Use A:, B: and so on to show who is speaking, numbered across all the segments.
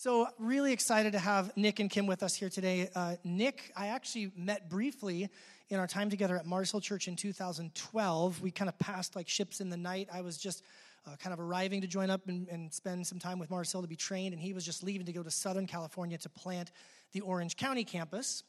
A: So, really excited to have Nick and Kim with us here today. Uh, Nick, I actually met briefly in our time together at Mars Hill Church in 2012. We kind of passed like ships in the night. I was just uh, kind of arriving to join up and, and, spend some time with Mars Hill to be trained, and he was just leaving to go to Southern California to plant the Orange County campus.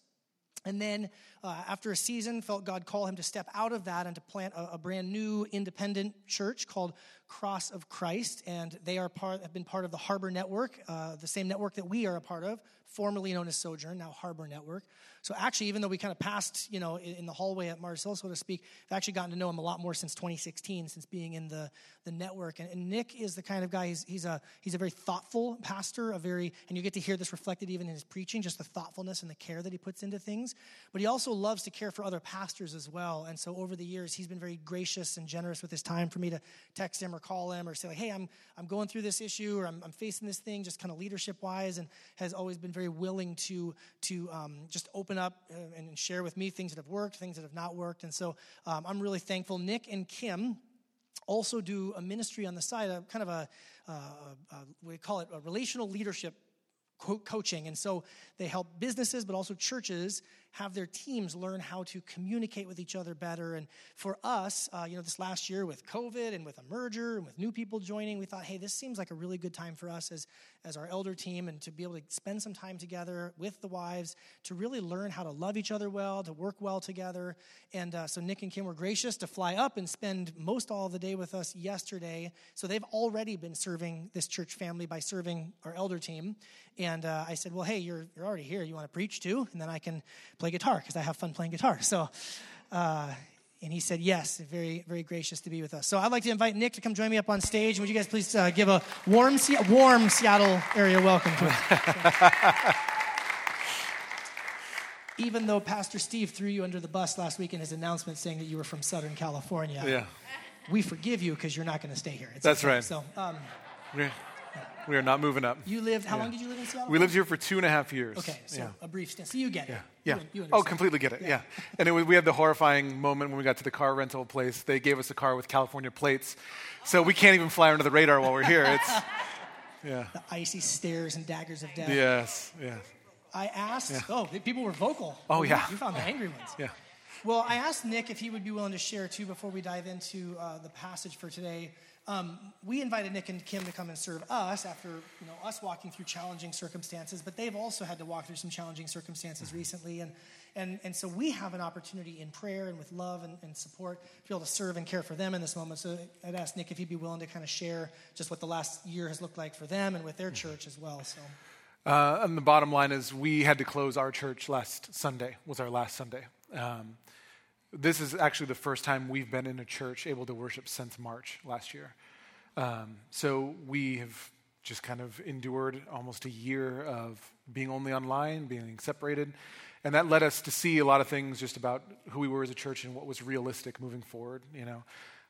A: And then, uh, after a season, felt God call him to step out of that and to plant a, a brand new independent church called Cross of Christ, and they are part, have been part of the Harbor Network, uh, the same network that we are a part of, formerly known as Sojourn, now Harbor Network. So actually, even though we kind of passed, you know, in, in the hallway at Mars Hill, so to speak, I've actually gotten to know him a lot more since 2016, since being in the, the network. And, and Nick is the kind of guy, he's, he's, a, he's a very thoughtful pastor, a very, and you get to hear this reflected even in his preaching, just the thoughtfulness and the care that he puts into things. But he also loves to care for other pastors as well. And so over the years, he's been very gracious and generous with his time for me to text him or call him or say, like, hey, I'm, I'm going through this issue or I'm, I'm facing this thing, just kind of leadership wise, and has always been very willing to, to um, just open up uh, and share with me things that have worked, things that have not worked. And so um, I'm really thankful. Nick and Kim also do a ministry on the side, a kind of a, uh, a we call it a relational leadership coaching. And so they help businesses, but also churches have their teams learn how to communicate with each other better. And for us, uh, you know, this last year with COVID and with a merger and with new people joining, we thought, hey, this seems like a really good time for us as, as our elder team and to be able to spend some time together with the wives to really learn how to love each other well, to work well together. And uh, so Nick and Kim were gracious to fly up and spend most all the day with us yesterday. So they've already been serving this church family by serving our elder team. And uh, I said, well, hey, you're, you're already here. You want to preach too? And then I can play guitar because I have fun playing guitar. So, uh, and he said yes, very, very gracious to be with us. So I'd like to invite Nick to come join me up on stage. Would you guys please uh, give a warm, warm Seattle area welcome to him? Even though Pastor Steve threw you under the bus last week in his announcement saying that you were from Southern California,
B: yeah.
A: we forgive you because you're not going to stay here.
B: It's That's
A: okay.
B: right.
A: So, um,
B: yeah. We are not moving up.
A: You lived, how yeah. long did you live in Seattle?
B: We lived here for two and a half years.
A: Okay, so yeah. a brief stint. So you get
B: it.
A: Yeah.
B: yeah.
A: You, you
B: oh, completely get it. Yeah. yeah. and it was, we had the horrifying moment when we got to the car rental place. They gave us a car with California plates. So we can't even fly under the radar while we're here. It's, yeah.
A: The icy stairs and daggers of death.
B: Yes, yes.
A: I asked, oh, people were vocal.
B: Oh, yeah.
A: You found the angry ones.
B: Yeah.
A: Well, I asked Nick if he would be willing to share too before we dive into uh, the passage for today. Um, we invited Nick and Kim to come and serve us after you know us walking through challenging circumstances, but they've also had to walk through some challenging circumstances recently, and and and so we have an opportunity in prayer and with love and, and support to be able to serve and care for them in this moment. So I'd ask Nick if he'd be willing to kind of share just what the last year has looked like for them and with their church as well. So.
B: Uh, and the bottom line is, we had to close our church last Sunday. Was our last Sunday. Um, this is actually the first time we've been in a church able to worship since March last year. Um, so we have just kind of endured almost a year of being only online, being separated. And that led us to see a lot of things just about who we were as a church and what was realistic moving forward. You know,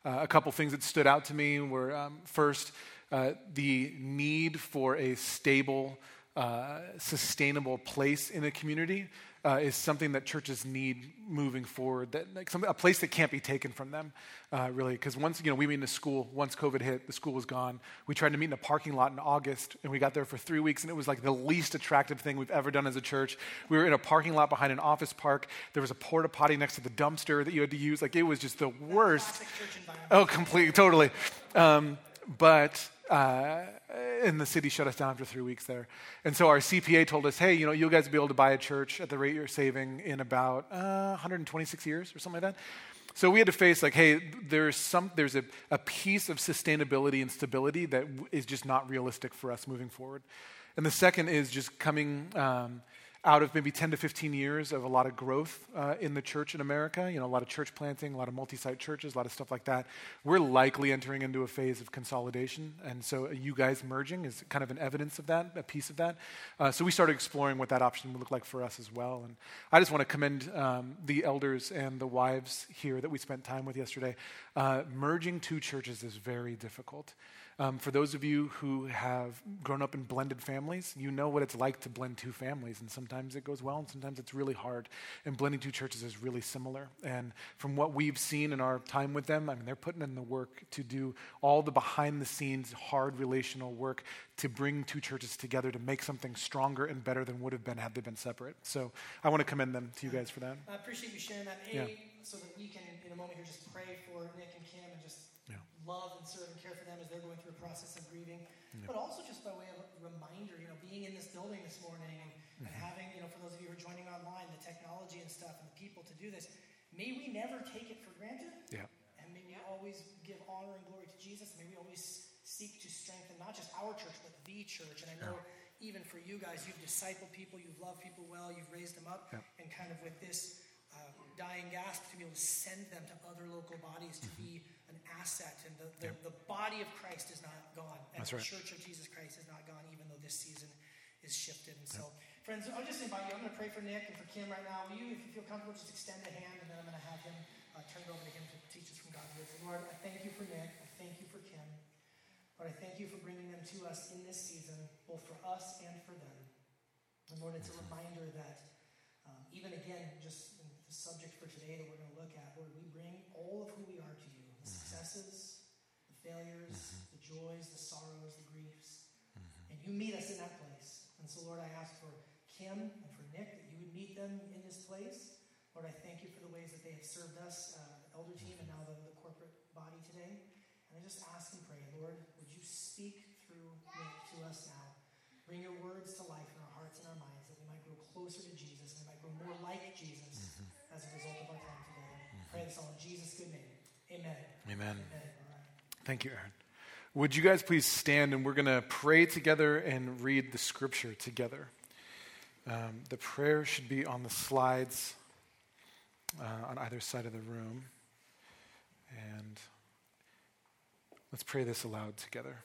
B: uh, a couple things that stood out to me were um, first, uh, the need for a stable, uh, sustainable place in a community uh, is something that churches need moving forward. That like some, a place that can't be taken from them, uh, really. Because once you know we meet in a school. Once COVID hit, the school was gone. We tried to meet in a parking lot in August, and we got there for three weeks, and it was like the least attractive thing we've ever done as a church. We were in a parking lot behind an office park. There was a porta potty next to the dumpster that you had to use. Like it was just the worst. Oh, completely, totally. Um, but uh, and the city shut us down for three weeks there. And so our CPA told us, hey, you know, you guys will be able to buy a church at the rate you're saving in about uh, 126 years or something like that. So we had to face like, hey, there's some, there's a, a piece of sustainability and stability that is just not realistic for us moving forward. And the second is just coming um, out of maybe 10 to 15 years of a lot of growth uh, in the church in America, you know, a lot of church planting, a lot of multi site churches, a lot of stuff like that, we're likely entering into a phase of consolidation. And so you guys merging is kind of an evidence of that, a piece of that. Uh, so we started exploring what that option would look like for us as well. And I just want to commend um, the elders and the wives here that we spent time with yesterday. Uh, merging two churches is very difficult. Um, for those of you who have grown up in blended families, you know what it's like to blend two families, and sometimes it goes well, and sometimes it's really hard. And blending two churches is really similar. And from what we've seen in our time with them, I mean, they're putting in the work to do all the behind the scenes, hard relational work to bring two churches together to make something stronger and better than would have been had they been separate. So I want to commend them to you guys for that.
A: I appreciate you sharing that. A,
B: Yeah.
A: so that we can, in a moment here, just pray for Nick and Kim and just. Love and serve and care for them as they're going through a process of grieving. But also just by way of a reminder, you know, being in this building this morning and, and
B: Mm-hmm.
A: having, you know, for those of you who are joining online, the technology and stuff and the people to do this, may we never take it for granted.
B: Yeah.
A: And may we always give honor and glory to Jesus. May we always seek to strengthen not just our church, but the church. And I know even for you guys, you've discipled people, you've loved people well, you've raised them up.
B: Yeah.
A: And kind of with this dying gasp, to be able to send them to other local bodies to be an asset. And the, the, the body of Christ is not gone. And
B: That's
A: the
B: right.
A: church of Jesus Christ is not gone, even though this season is shifted. And so, friends, I'll just invite you. I'm going to pray for Nick and for Kim right now. Will you, if you feel comfortable, just extend a hand, and then I'm going to have him uh, turn it over to him to teach us from God's word. So, Lord, I thank you for Nick. I thank you for Kim. Lord, I thank you for bringing them to us in this season, both for us and for them. And Lord, it's a reminder that um, even again, just subject for today that we're going to look at, Lord, we bring all of who we are to you the mm-hmm. successes, the failures, mm-hmm. the joys, the sorrows, the griefs. Mm-hmm. And you meet us in that place. And so, Lord, I ask for Kim and for Nick that you would meet them in this place. Lord, I thank you for the ways that they have served us, uh, the elder team, and now the, the corporate body today. And I just ask and pray, Lord, would you speak through Nick to us now? Bring your words to life in our hearts and our minds that we might grow closer to Jesus and we might grow more like Jesus as a result of our time together. Pray this all in Jesus' good name. Amen.
B: Amen.
A: Amen.
B: Thank you, Aaron. Would you guys please stand and we're going to pray together and read the scripture together? Um, the prayer should be on the slides uh, on either side of the room. And let's pray this aloud together.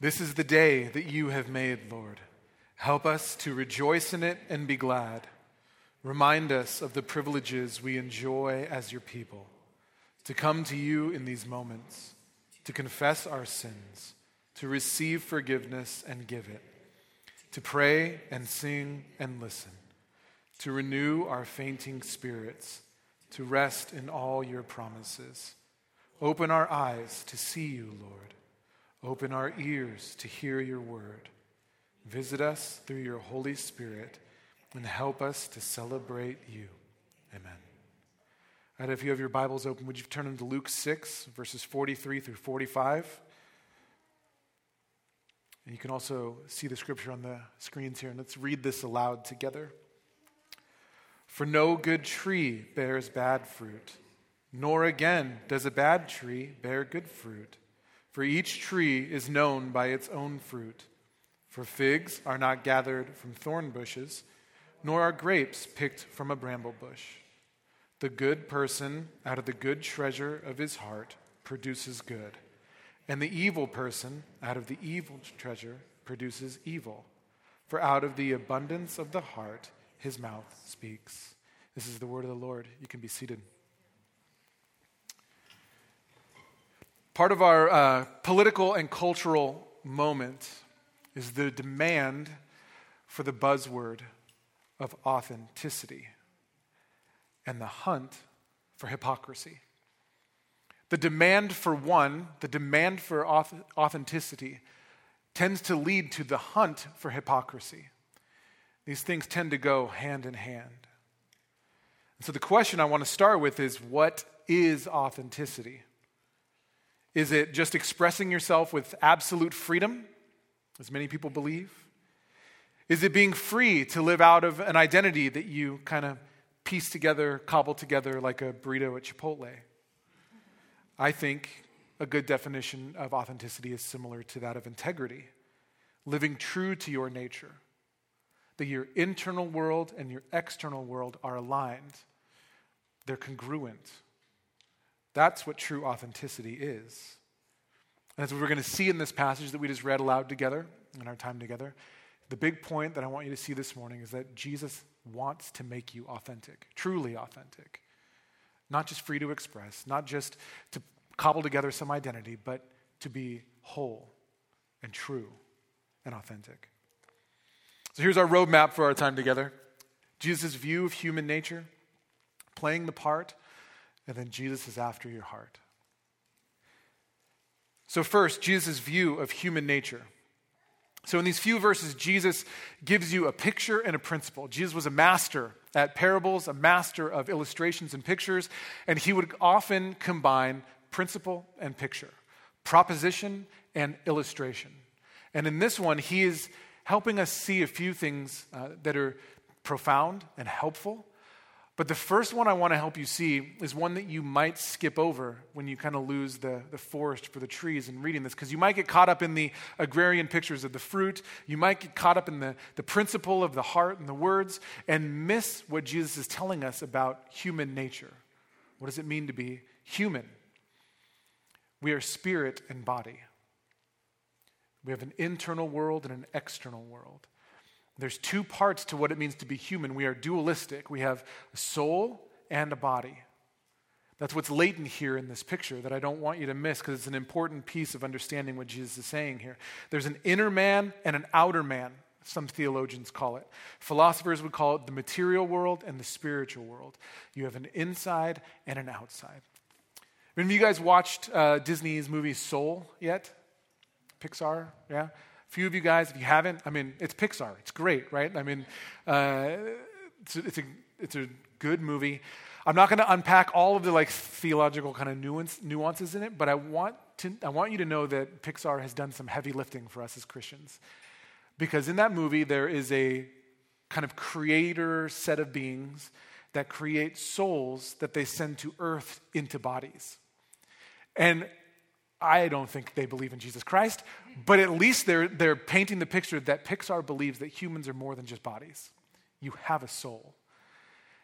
B: This is the day that you have made, Lord. Help us to rejoice in it and be glad. Remind us of the privileges we enjoy as your people, to come to you in these moments, to confess our sins, to receive forgiveness and give it, to pray and sing and listen, to renew our fainting spirits, to rest in all your promises. Open our eyes to see you, Lord. Open our ears to hear your word. Visit us through your Holy Spirit and help us to celebrate you. Amen. Right, if you have your Bibles open, would you turn them to Luke 6, verses 43 through 45? And you can also see the scripture on the screens here, and let's read this aloud together. For no good tree bears bad fruit, nor again does a bad tree bear good fruit. For each tree is known by its own fruit. For figs are not gathered from thorn bushes, nor are grapes picked from a bramble bush. The good person out of the good treasure of his heart produces good, and the evil person out of the evil treasure produces evil. For out of the abundance of the heart his mouth speaks. This is the word of the Lord. You can be seated. Part of our uh, political and cultural moment is the demand for the buzzword of authenticity and the hunt for hypocrisy. The demand for one, the demand for authenticity, tends to lead to the hunt for hypocrisy. These things tend to go hand in hand. And so the question I want to start with is what is authenticity? Is it just expressing yourself with absolute freedom, as many people believe? Is it being free to live out of an identity that you kind of piece together, cobble together like a burrito at Chipotle? I think a good definition of authenticity is similar to that of integrity, living true to your nature, that your internal world and your external world are aligned, they're congruent. That's what true authenticity is. And as we're going to see in this passage that we just read aloud together in our time together, the big point that I want you to see this morning is that Jesus wants to make you authentic, truly authentic. Not just free to express, not just to cobble together some identity, but to be whole and true and authentic. So here's our roadmap for our time together Jesus' view of human nature, playing the part, and then Jesus is after your heart. So, first, Jesus' view of human nature. So, in these few verses, Jesus gives you a picture and a principle. Jesus was a master at parables, a master of illustrations and pictures, and he would often combine principle and picture, proposition and illustration. And in this one, he is helping us see a few things uh, that are profound and helpful but the first one I want to help you see is one that you might skip over when you kind of lose the, the forest for the trees in reading this, because you might get caught up in the agrarian pictures of the fruit. You might get caught up in the, the principle of the heart and the words and miss what Jesus is telling us about human nature. What does it mean to be human? We are spirit and body. We have an internal world and an external world. There's two parts to what it means to be human. We are dualistic. We have a soul and a body. That's what's latent here in this picture that I don't want you to miss because it's an important piece of understanding what Jesus is saying here. There's an inner man and an outer man, some theologians call it. Philosophers would call it the material world and the spiritual world. You have an inside and an outside. Have you guys watched uh, Disney's movie Soul yet? Pixar, yeah? Few of you guys, if you haven't, I mean, it's Pixar. It's great, right? I mean, uh, it's, it's, a, it's a good movie. I'm not going to unpack all of the like theological kind of nuance, nuances in it, but I want, to, I want you to know that Pixar has done some heavy lifting for us as Christians. Because in that movie, there is a kind of creator set of beings that create souls that they send to earth into bodies. And I don't think they believe in Jesus Christ, but at least they're, they're painting the picture that Pixar believes that humans are more than just bodies. You have a soul.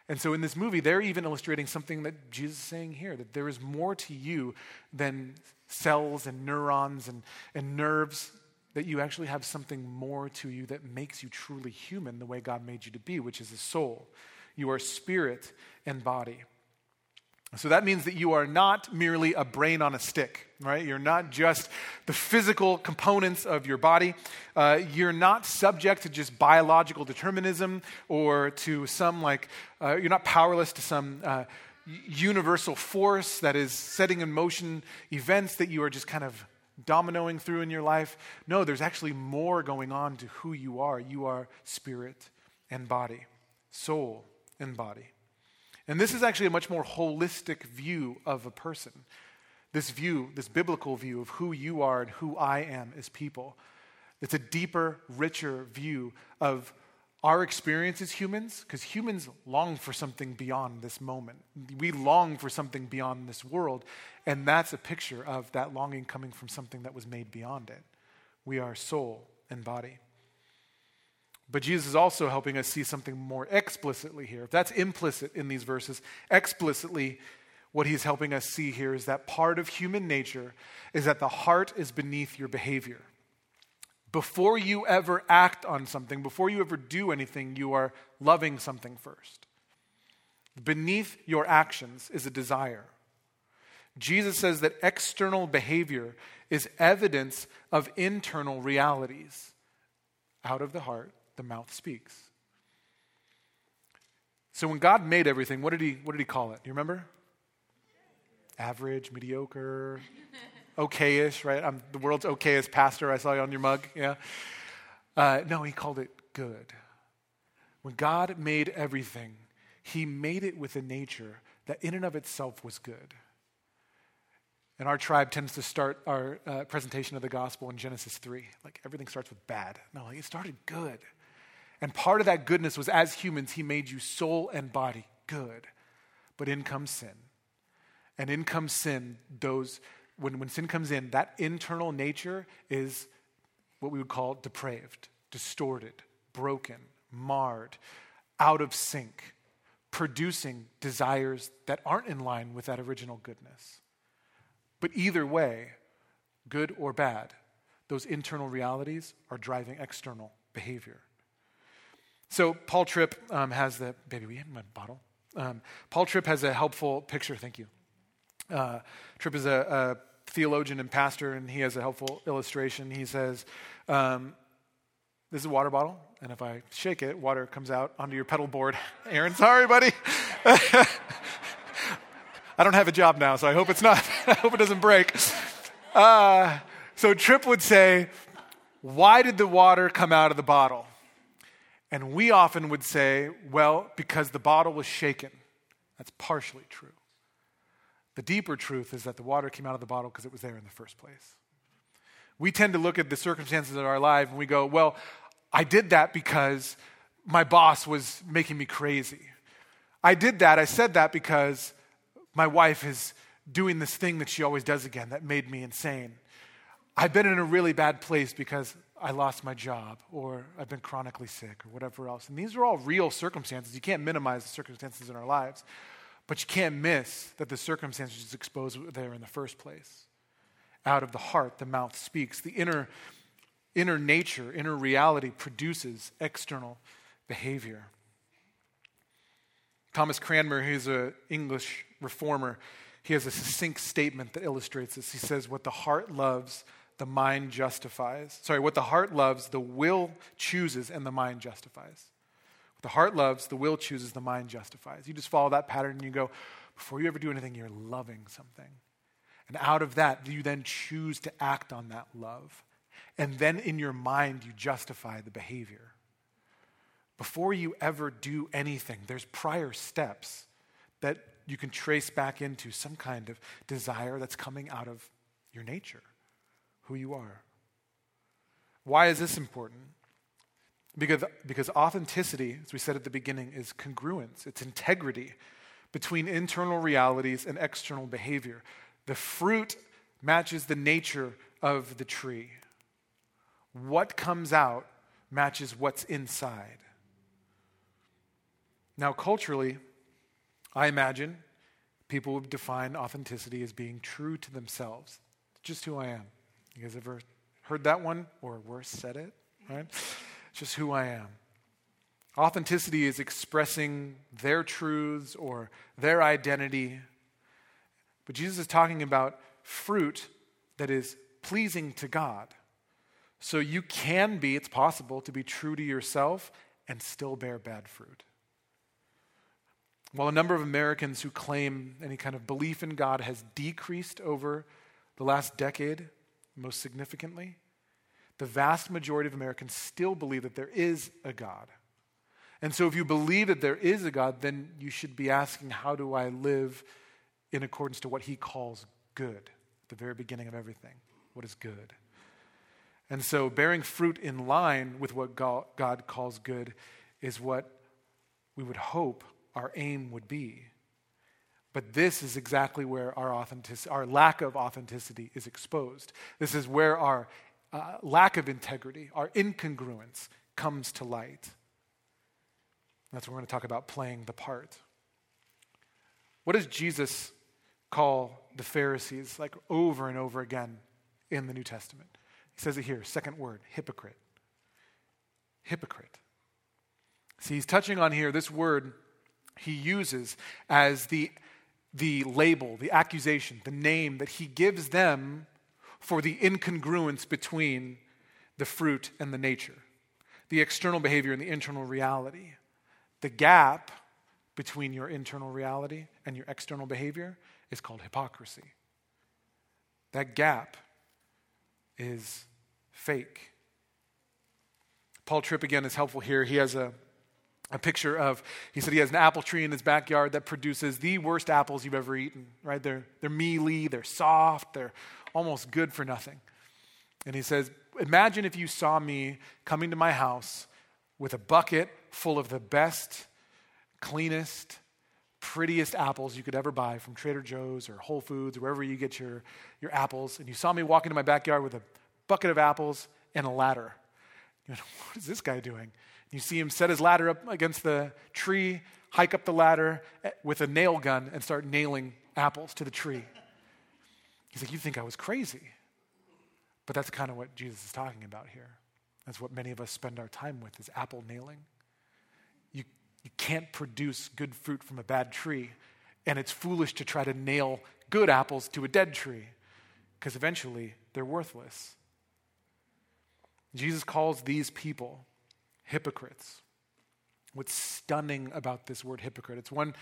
B: And so in this movie, they're even illustrating something that Jesus is saying here that there is more to you than cells and neurons and, and nerves, that you actually have something more to you that makes you truly human the way God made you to be, which is a soul. You are spirit and body. So that means that you are not merely a brain on a stick, right? You're not just the physical components of your body. Uh, you're not subject to just biological determinism or to some, like, uh, you're not powerless to some uh, universal force that is setting in motion events that you are just kind of dominoing through in your life. No, there's actually more going on to who you are. You are spirit and body, soul and body. And this is actually a much more holistic view of a person. This view, this biblical view of who you are and who I am as people. It's a deeper, richer view of our experience as humans, because humans long for something beyond this moment. We long for something beyond this world, and that's a picture of that longing coming from something that was made beyond it. We are soul and body. But Jesus is also helping us see something more explicitly here. If that's implicit in these verses, explicitly, what he's helping us see here is that part of human nature is that the heart is beneath your behavior. Before you ever act on something, before you ever do anything, you are loving something first. Beneath your actions is a desire. Jesus says that external behavior is evidence of internal realities. Out of the heart the mouth speaks. So when God made everything, what did he, what did he call it? Do you remember? Average, mediocre, okayish, right? I'm the world's okayest pastor. I saw you on your mug. Yeah. Uh, no, he called it good. When God made everything, he made it with a nature that in and of itself was good. And our tribe tends to start our uh, presentation of the gospel in Genesis 3. Like everything starts with bad. No, like it started good. And part of that goodness was as humans, He made you soul and body good. But in comes sin. And in comes sin, those, when, when sin comes in, that internal nature is what we would call depraved, distorted, broken, marred, out of sync, producing desires that aren't in line with that original goodness. But either way, good or bad, those internal realities are driving external behavior. So Paul Tripp um, has the baby. We have my bottle. Um, Paul Tripp has a helpful picture. Thank you. Uh, Tripp is a, theologian and pastor, and he has a helpful illustration. He says, um, This is a water bottle, and if I shake it, water comes out onto your pedal board. Aaron, sorry, buddy. I don't have a job now, so I hope it's not. I hope it doesn't break. Uh, so Tripp would say, Why did the water come out of the bottle? And we often would say, Well, because the bottle was shaken. That's partially true. The deeper truth is that the water came out of the bottle because it was there in the first place. We tend to look at the circumstances of our life and we go, Well, I did that because my boss was making me crazy. I did that, I said that because my wife is doing this thing that she always does again that made me insane. I've been in a really bad place because I lost my job or I've been chronically sick or whatever else. And these are all real circumstances. You can't minimize the circumstances in our lives. But you can't miss that the circumstances exposed there in the first place. Out of the heart, the mouth speaks. The inner, inner nature, inner reality produces external behavior. Thomas Cranmer, who's an English reformer, he has a succinct statement that illustrates this. He says, What the heart loves, the mind justifies. Sorry, what the heart loves, the will chooses, and the mind justifies. What the heart loves, the will chooses, the mind justifies. You just follow that pattern and you go, before you ever do anything, you're loving something. And out of that, you then choose to act on that love. And then in your mind, you justify the behavior. Before you ever do anything, there's prior steps that you can trace back into some kind of desire that's coming out of your nature, who you are. Why is this important? Because, because authenticity, as we said at the beginning, is congruence, it's integrity between internal realities and external behavior. The fruit matches the nature of the tree. What comes out matches what's inside. Now, culturally, I imagine people would define authenticity as being true to themselves. just who I am. You guys ever heard that one or worse said it, right? It's just who I am. Authenticity is expressing their truths or their identity. But Jesus is talking about fruit that is pleasing to God. So you can be, it's possible, to be true to yourself and still bear bad fruit. While a number of Americans who claim any kind of belief in God has decreased over the last decade, most significantly, the vast majority of Americans still believe that there is a God. And so, if you believe that there is a God, then you should be asking, How do I live in accordance to what He calls good? At the very beginning of everything. What is good? And so, bearing fruit in line with what God calls good is what we would hope our aim would be. But this is exactly where our, authentic- our lack of authenticity is exposed. This is where our uh, lack of integrity, our incongruence, comes to light. That's what we're going to talk about playing the part. What does Jesus call the Pharisees like over and over again in the New Testament? He says it here, second word, hypocrite. Hypocrite. See, he's touching on here this word he uses as the, the label, the accusation, the name that he gives them for the incongruence between the fruit and the nature, the external behavior and the internal reality. The gap between your internal reality and your external behavior is called hypocrisy. That gap is fake. Paul Tripp again is helpful here. He has a, a picture of, he said he has an apple tree in his backyard that produces the worst apples you've ever eaten, right? They're, they're mealy, they're soft, they're almost good for nothing. And he says, Imagine if you saw me coming to my house with a bucket full of the best, cleanest, prettiest apples you could ever buy from Trader Joe's or Whole Foods or wherever you get your, your apples. And you saw me walk into my backyard with a bucket of apples and a ladder. You know, what is this guy doing? You see him set his ladder up against the tree, hike up the ladder eh, with a nail gun, and start nailing apples to the tree. He's like, You think I was crazy. But that's kind of what Jesus is talking about here. That's what many of us spend our time with is apple nailing. You, you can't produce good fruit from a bad tree, and it's foolish to try to nail good apples to a dead tree. because eventually they're worthless. Jesus calls these people hypocrites. What's stunning about this word hypocrite? It's one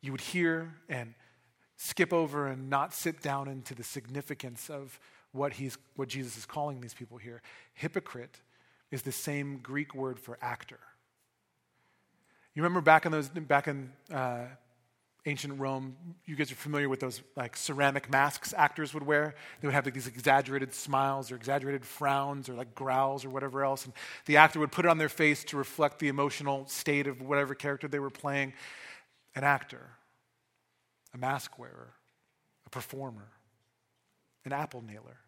B: you would hear and skip over and not sit down into the significance of what, he's, what Jesus is calling these people here. Hypocrite is the same Greek word for actor. You remember back in those back in uh, ancient Rome, you guys are familiar with those like ceramic masks actors would wear. They would have like, these exaggerated smiles or exaggerated frowns or like growls or whatever else, and the actor would put it on their face to reflect the emotional state of whatever character they were playing. An actor, a mask wearer, a performer, an apple nailer.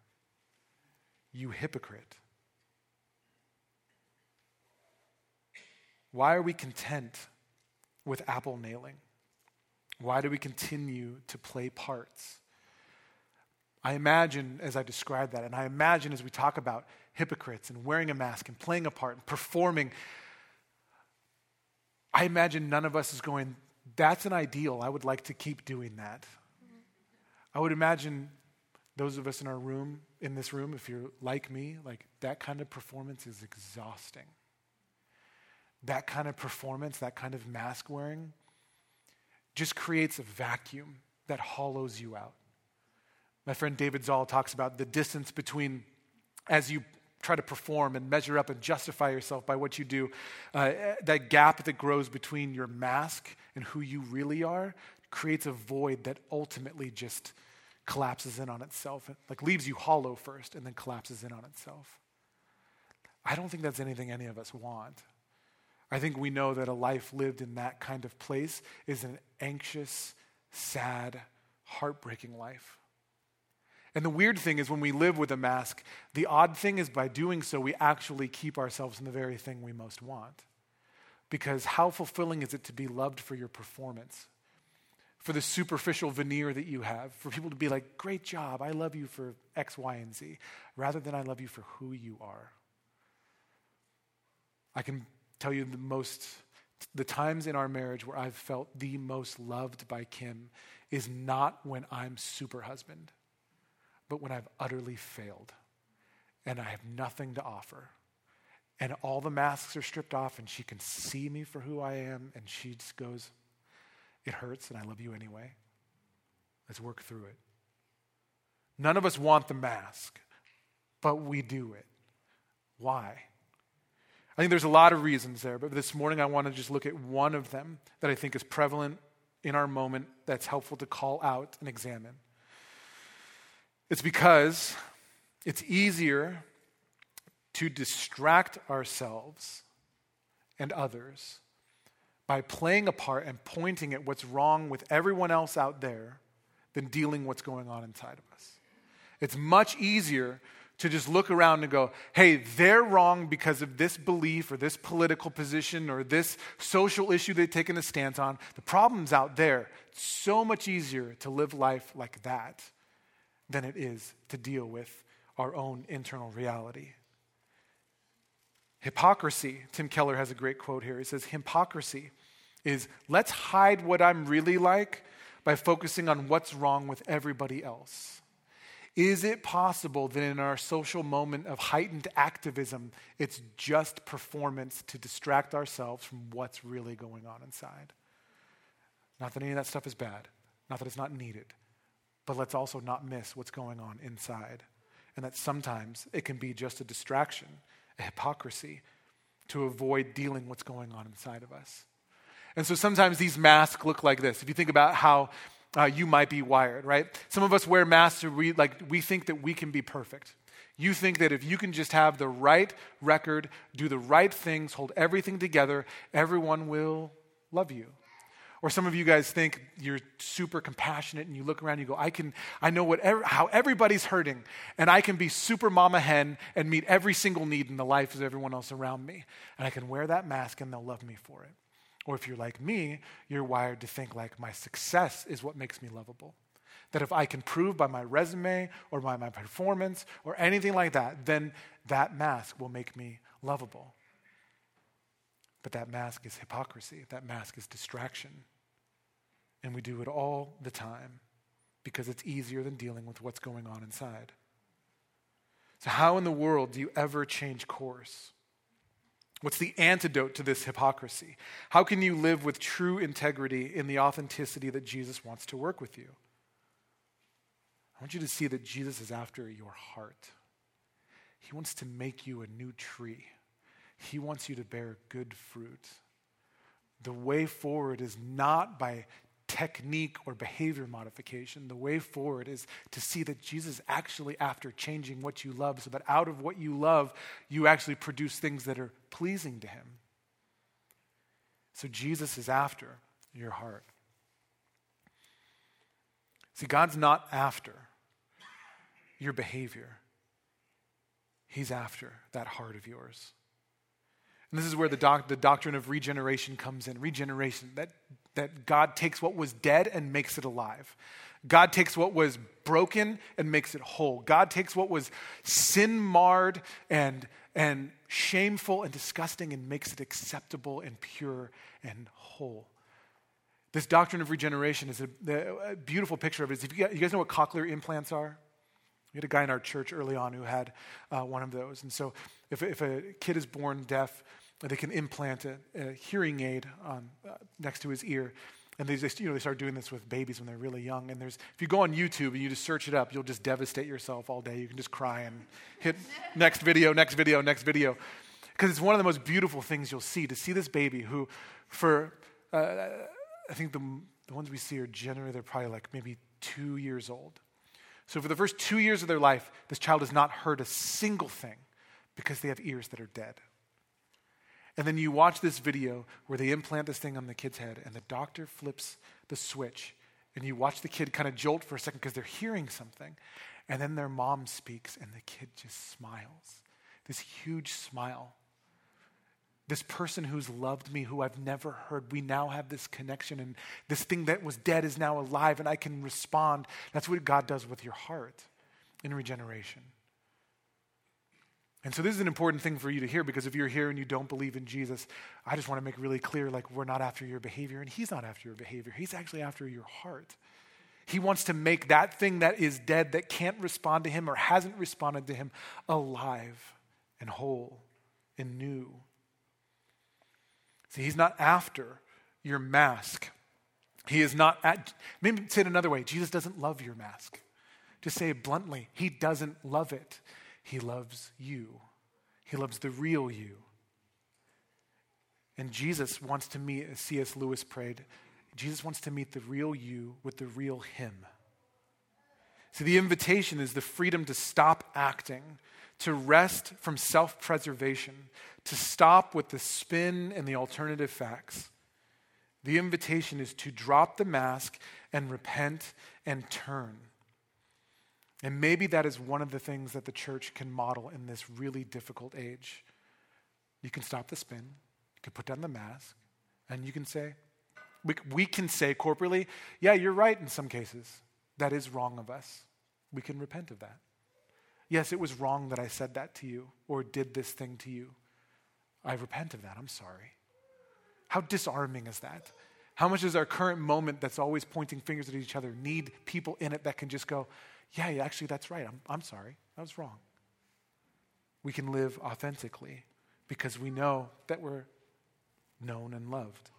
B: You hypocrite. Why are we content with apple nailing? Why do we continue to play parts? I imagine as I describe that, and I imagine as we talk about hypocrites and wearing a mask and playing a part and performing, I imagine none of us is going, that's an ideal. I would like to keep doing that. I would imagine those of us in our room, in this room, if you're like me, like that kind of performance is exhausting that kind of performance, that kind of mask wearing, just creates a vacuum that hollows you out. My friend David Zahl talks about the distance between as you try to perform and measure up and justify yourself by what you do, uh, that gap that grows between your mask and who you really are creates a void that ultimately just collapses in on itself, like leaves you hollow first and then collapses in on itself. I don't think that's anything any of us want. I think we know that a life lived in that kind of place is an anxious, sad, heartbreaking life. And the weird thing is, when we live with a mask, the odd thing is by doing so, we actually keep ourselves in the very thing we most want. Because how fulfilling is it to be loved for your performance, for the superficial veneer that you have, for people to be like, great job, I love you for X, Y, and Z, rather than I love you for who you are? I can tell you the most, the times in our marriage where I've felt the most loved by Kim is not when I'm super husband, but when I've utterly failed and I have nothing to offer. And all the masks are stripped off, and she can see me for who I am, and she just goes, It hurts, and I love you anyway. Let's work through it. None of us want the mask, but we do it. Why? I think there's a lot of reasons there, but this morning I want to just look at one of them that I think is prevalent in our moment that's helpful to call out and examine. It's because it's easier to distract ourselves and others by playing a part and pointing at what's wrong with everyone else out there than dealing what's going on inside of us. It's much easier to just look around and go, hey, they're wrong because of this belief or this political position or this social issue they've taken a stance on. The problem's out there. It's so much easier to live life like that than it is to deal with our own internal reality. Hypocrisy, Tim Keller has a great quote here. He says, Hypocrisy is let's hide what I'm really like by focusing on what's wrong with everybody else. Is it possible that in our social moment of heightened activism, it's just performance to distract ourselves from what's really going on inside? Not that any of that stuff is bad, not that it's not needed, but let's also not miss what's going on inside. And that sometimes it can be just a distraction, a hypocrisy to avoid dealing with what's going on inside of us. And so sometimes these masks look like this. If you think about how uh, you might be wired, right? Some of us wear masks to we, like we think that we can be perfect. You think that if you can just have the right record, do the right things, hold everything together, everyone will love you. Or some of you guys think you're super compassionate and you look around and you go, I can, I know what, how everybody's hurting and I can be super mama hen and meet every single need in the life of everyone else around me. And I can wear that mask and they'll love me for it. Or if you're like me, you're wired to think like my success is what makes me lovable. That if I can prove by my resume or by my performance or anything like that, then that mask will make me lovable. But that mask is hypocrisy, that mask is distraction. And we do it all the time. because it's easier than dealing with what's going on inside. So, how in the world do you ever change course? What's the antidote to this hypocrisy? How can you live with true integrity in the authenticity that Jesus wants to work with you? I want you to see that Jesus is after your heart. He wants to make you a new tree. He wants you to bear good fruit. The way forward is not by technique or behavior modification. The way forward is to see that Jesus actually after changing what you love so that out of what you love, you actually produce things that are pleasing to Him. So Jesus is after your heart. See, God's not after your behavior, He's after that heart of yours. And this is where the, doc, the doctrine of regeneration comes in. Regeneration, that, that God takes what was dead and makes it alive. God takes what was broken and makes it whole. God takes what was sin marred and, and shameful and disgusting and makes it acceptable and pure and whole. This doctrine of regeneration is a, a beautiful picture of it. If you, guys know what cochlear implants are? We had a guy in our church early on who had uh, one of those. And so if, if a kid is born deaf, they can implant a, a hearing aid on, uh, next to his ear. And they just, you know, they start doing this with babies when they're really young. And there's, if you go on YouTube and you just search it up, you'll just devastate yourself all day. You can just cry and hit next video, next video, next video. Because it's one of the most beautiful things you'll see to see this baby who, for, uh, I think the, the ones we see are generally, they're probably like maybe two years old. So for the first two years of their life, this child has not heard a single thing because they have ears that are dead. And then you watch this video where they implant this thing on the kid's head, and the doctor flips the switch, and you watch the kid kind of jolt for a second because they're hearing something. And then their mom speaks, and the kid just smiles this huge smile. This person who's loved me, who I've never heard, we now have this connection, and this thing that was dead is now alive, and I can respond. That's what God does with your heart in regeneration. And so this is an important thing for you to hear because if you're here and you don't believe in Jesus, I just want to make really clear like we're not after your behavior and he's not after your behavior. He's actually after your heart. He wants to make that thing that is dead that can't respond to him or hasn't responded to him alive and whole and new. See, he's not after your mask. He is not at, maybe say it another way Jesus doesn't love your mask. Just say it bluntly, he doesn't love it. He loves you, He loves the real you. And Jesus wants to meet, as C.S. Lewis prayed, Jesus wants to meet the real you with the real Him. So the invitation is the freedom to stop acting, to rest from self preservation, to stop with the spin and the alternative facts. The invitation is to drop the mask and repent and turn. And maybe that is one of the things that the church can model in this really difficult age. You can stop the spin, you can put down the mask, and you can say, we, we can say corporately, yeah, you're right in some cases. That is wrong of us. We can repent of that. Yes, it was wrong that I said that to you or did this thing to you. I repent of that. I'm sorry. How disarming is that? How much does our current moment that's always pointing fingers at each other need people in it that can just go, yeah, actually, that's right. I'm, I'm sorry. I was wrong. We can live authentically because we know that we're known and loved.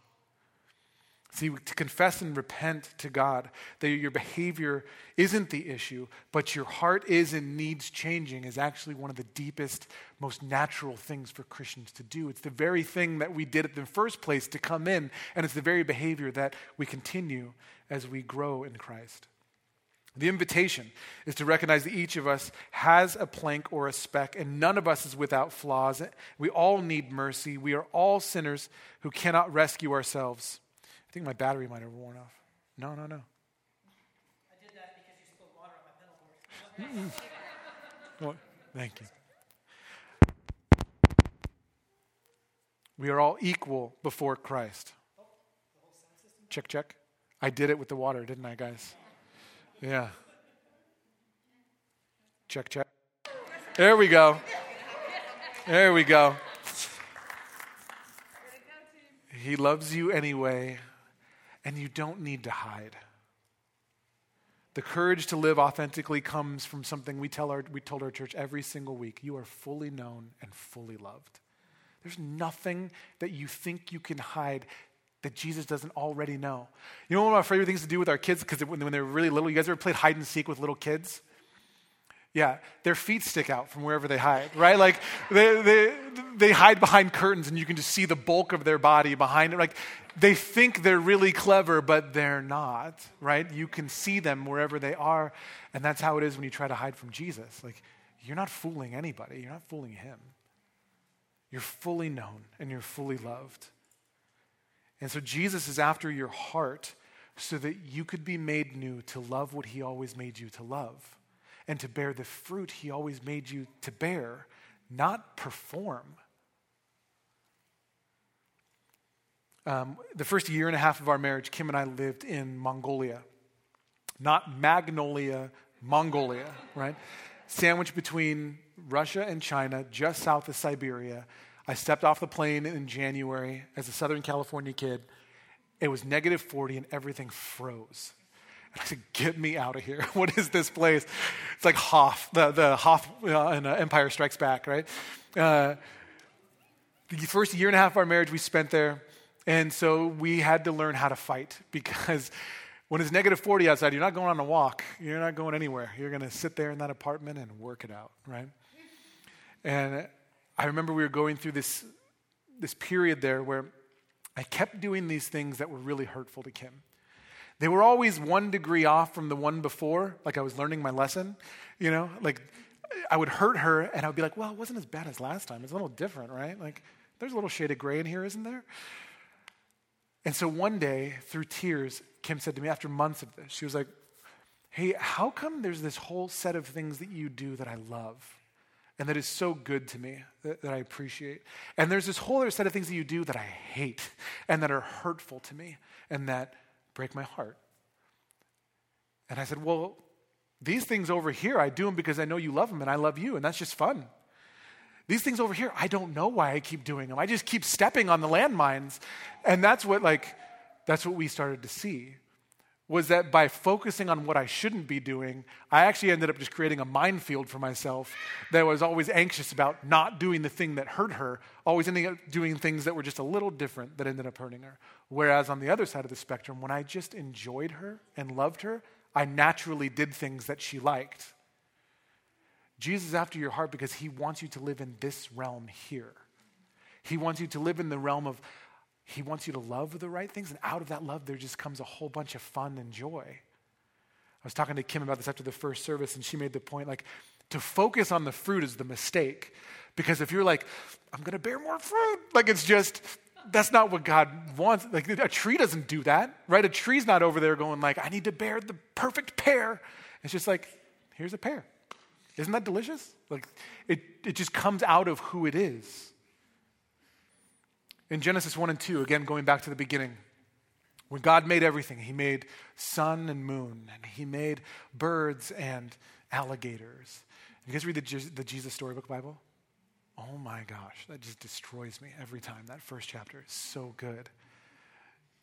B: See, to confess and repent to God that your behavior isn't the issue, but your heart is and needs changing is actually one of the deepest, most natural things for Christians to do. It's the very thing that we did in the first place to come in, and it's the very behavior that we continue as we grow in Christ. The invitation is to recognize that each of us has a plank or a speck, and none of us is without flaws. We all need mercy. We are all sinners who cannot rescue ourselves. I think my battery might have worn off. No, no, no.
A: I did that because you spilled water on my pedal board.
B: thank you. We are all equal before Christ. Check, check. I did it with the water, didn't I, guys? Yeah. Check, check. There we go. There we go. He loves you anyway, and you don't need to hide. The courage to live authentically comes from something we, tell our, we told our church every single week. You are fully known and fully loved. There's nothing that you think you can hide that Jesus doesn't already know. You know one of my favorite things to do with our kids, because when they're really little, you guys ever played hide and seek with little kids? Yeah, their feet stick out from wherever they hide, right? Like they, they, they hide behind curtains and you can just see the bulk of their body behind it. Like they think they're really clever, but they're not, right? You can see them wherever they are. And that's how it is when you try to hide from Jesus. Like you're not fooling anybody, you're not fooling him. You're fully known and you're fully loved. And so Jesus is after your heart so that you could be made new to love what he always made you to love and to bear the fruit he always made you to bear, not perform. Um, the first year and a half of our marriage, Kim and I lived in Mongolia. Not Magnolia, Mongolia, right? Sandwiched between Russia and China, just south of Siberia. I stepped off the plane in January as a Southern California kid. It was negative 40 and everything froze. I said, Get me out of here. What is this place? It's like Hoth, the, the uh, in uh, Empire Strikes Back, right? Uh, the first year and a half of our marriage we spent there. And so we had to learn how to fight because when it's negative 40 outside, you're not going on a walk. You're not going anywhere. You're going to sit there in that apartment and work it out, right? And I remember we were going through this, this period there where I kept doing these things that were really hurtful to Kim. They were always one degree off from the one before, like I was learning my lesson, you know, like I would hurt her and I would be like, well, it wasn't as bad as last time. It's a little different, right? Like there's a little shade of gray in here, isn't there? And so one day, through tears, Kim said to me after months of this, she was like, hey, how come there's this whole set of things that you do that I love? And that is so good to me that, that, I appreciate. And there's this whole other set of things that you do that I hate and that are hurtful to me and that break my heart. And I said, Well, these things over here, I do them because I know you love them and I love you, and that's just fun. These things over here, I don't know why I keep doing them. I just keep stepping on the landmines. And that's what, like, that's what we started to see was that by focusing on what I shouldn't be doing, I actually ended up just creating a minefield for myself that was always anxious about not doing the thing that hurt her, always ending up doing things that were just a little different that ended up hurting her. Whereas on the other side of the spectrum, when I just enjoyed her and loved her, I naturally did things that she liked. Jesus is after your heart because he wants you to live in this realm here. He wants you to live in the realm of he wants you to love the right things, and out of that love, there just comes a whole bunch of fun and joy. I was talking to Kim about this after the first service, and she made the point like, to focus on the fruit is the mistake. Because if you're like, I'm going to bear more fruit, like it's just, that's not what God wants. Like a tree doesn't do that, right? A tree's not over there going like, I need to bear the perfect pear. It's just like, here's a pear. Isn't that delicious? Like it, it just comes out of who it is. In Genesis 1 and 2, again, going back to the beginning, when God made everything, He made sun and moon, and He made birds and alligators. You guys read the, the Jesus Storybook Bible? Oh my gosh, that just destroys me every time. That first chapter is so good.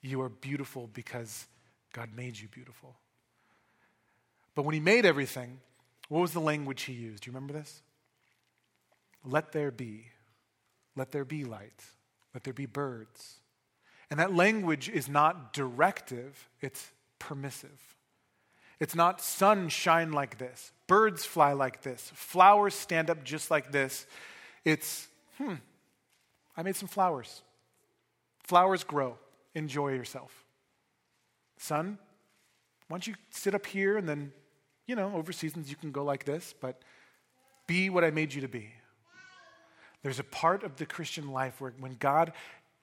B: You are beautiful because God made you beautiful. But when He made everything, what was the language He used? Do you remember this? Let there be. Let there be light. Let there be birds. And that language is not directive, it's permissive. It's not sun shine like this, birds fly like this, flowers stand up just like this. It's, hmm, I made some flowers. Flowers grow. Enjoy yourself. Sun, why don't you sit up here and then, you know, over seasons you can go like this, but be what I made you to be. There's a part of the Christian life where when God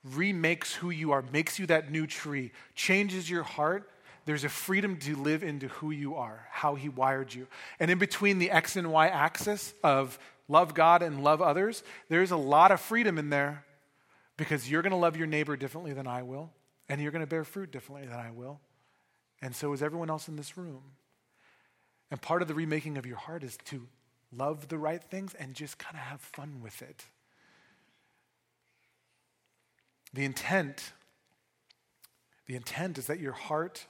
B: remakes who you are, makes you that new tree, changes your heart, there's a freedom to live into who you are, how He wired you. And in between the X and Y axis of love God and love others, there's a lot of freedom in there because you're going to love your neighbor differently than I will, and you're going to bear fruit differently than I will. And so is everyone else in this room. And part of the remaking of your heart is to love the right things, and just kind of have fun with it. The intent, the intent is that your heart,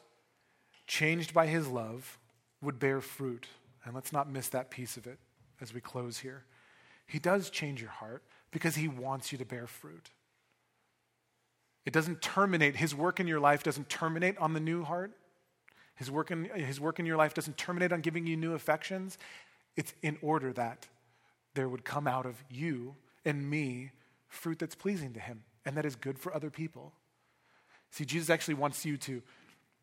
B: changed by his love, would bear fruit, and let's not miss that piece of it as we close here. He does change your heart because he wants you to bear fruit. It doesn't terminate, his work in your life doesn't terminate on the new heart. His work, in, his work in your life doesn't terminate on giving you new affections. It's in order that there would come out of you and me fruit that's pleasing to him and that is good for other people. See, Jesus actually wants you to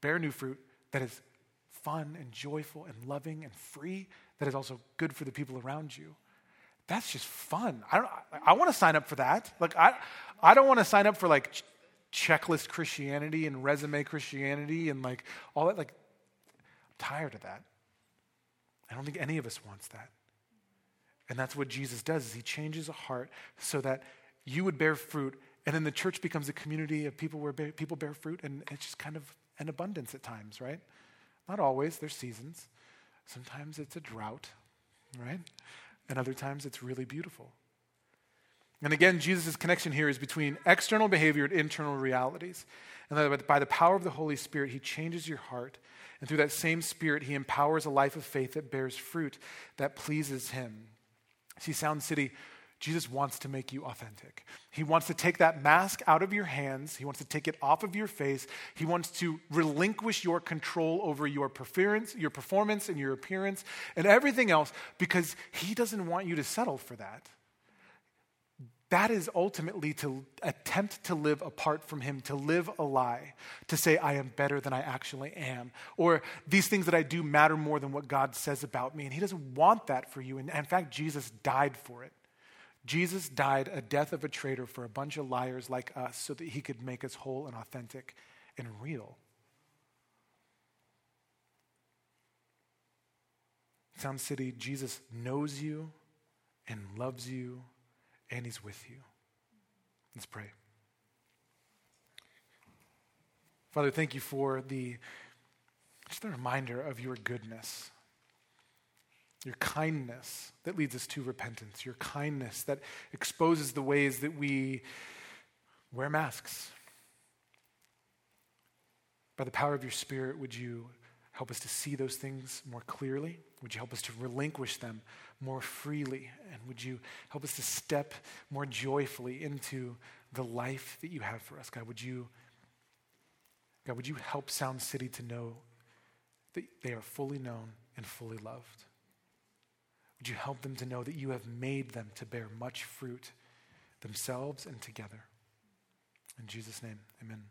B: bear new fruit that is fun and joyful and loving and free, that is also good for the people around you. That's just fun. I, don't, I, want to sign up for that. Like, I, I don't want to sign up for like ch- checklist Christianity and resume Christianity and like all that. Like, I'm tired of that. I don't think any of us wants that. And that's what Jesus does is he changes a heart so that you would bear fruit and then the church becomes a community of people where people bear fruit and it's just kind of an abundance at times, right? Not always, there's seasons. Sometimes it's a drought, right? And other times it's really beautiful. And again, Jesus' connection here is between external behavior and internal realities. And that by the power of the Holy Spirit, He changes your heart. And through that same Spirit, He empowers a life of faith that bears fruit that pleases Him. See, Sound City, Jesus wants to make you authentic. He wants to take that mask out of your hands. He wants to take it off of your face. He wants to relinquish your control over your performance, your performance and your appearance and everything else because he doesn't want you to settle for that. That is ultimately to attempt to live apart from Him, to live a lie, to say, I am better than I actually am, or these things that I do matter more than what God says about me. And He doesn't want that for you. And in fact, Jesus died for it. Jesus died a death of a traitor for a bunch of liars like us so that he could make us whole and authentic and real. Sound City, Jesus knows you and loves you and he's with you. Let's pray. Father, thank you for the just a reminder of your goodness your kindness that leads us to repentance, your kindness that exposes the ways that we wear masks. By the power of your Spirit, would you help us to see those things more clearly? Would you help us to relinquish them more freely? And would you help us to step more joyfully into the life that you have for us? God, would you, God, would you help Sound City to know that they are fully known and fully loved? Would you help them to know that you have made them to bear much fruit themselves and together? In Jesus' name, amen.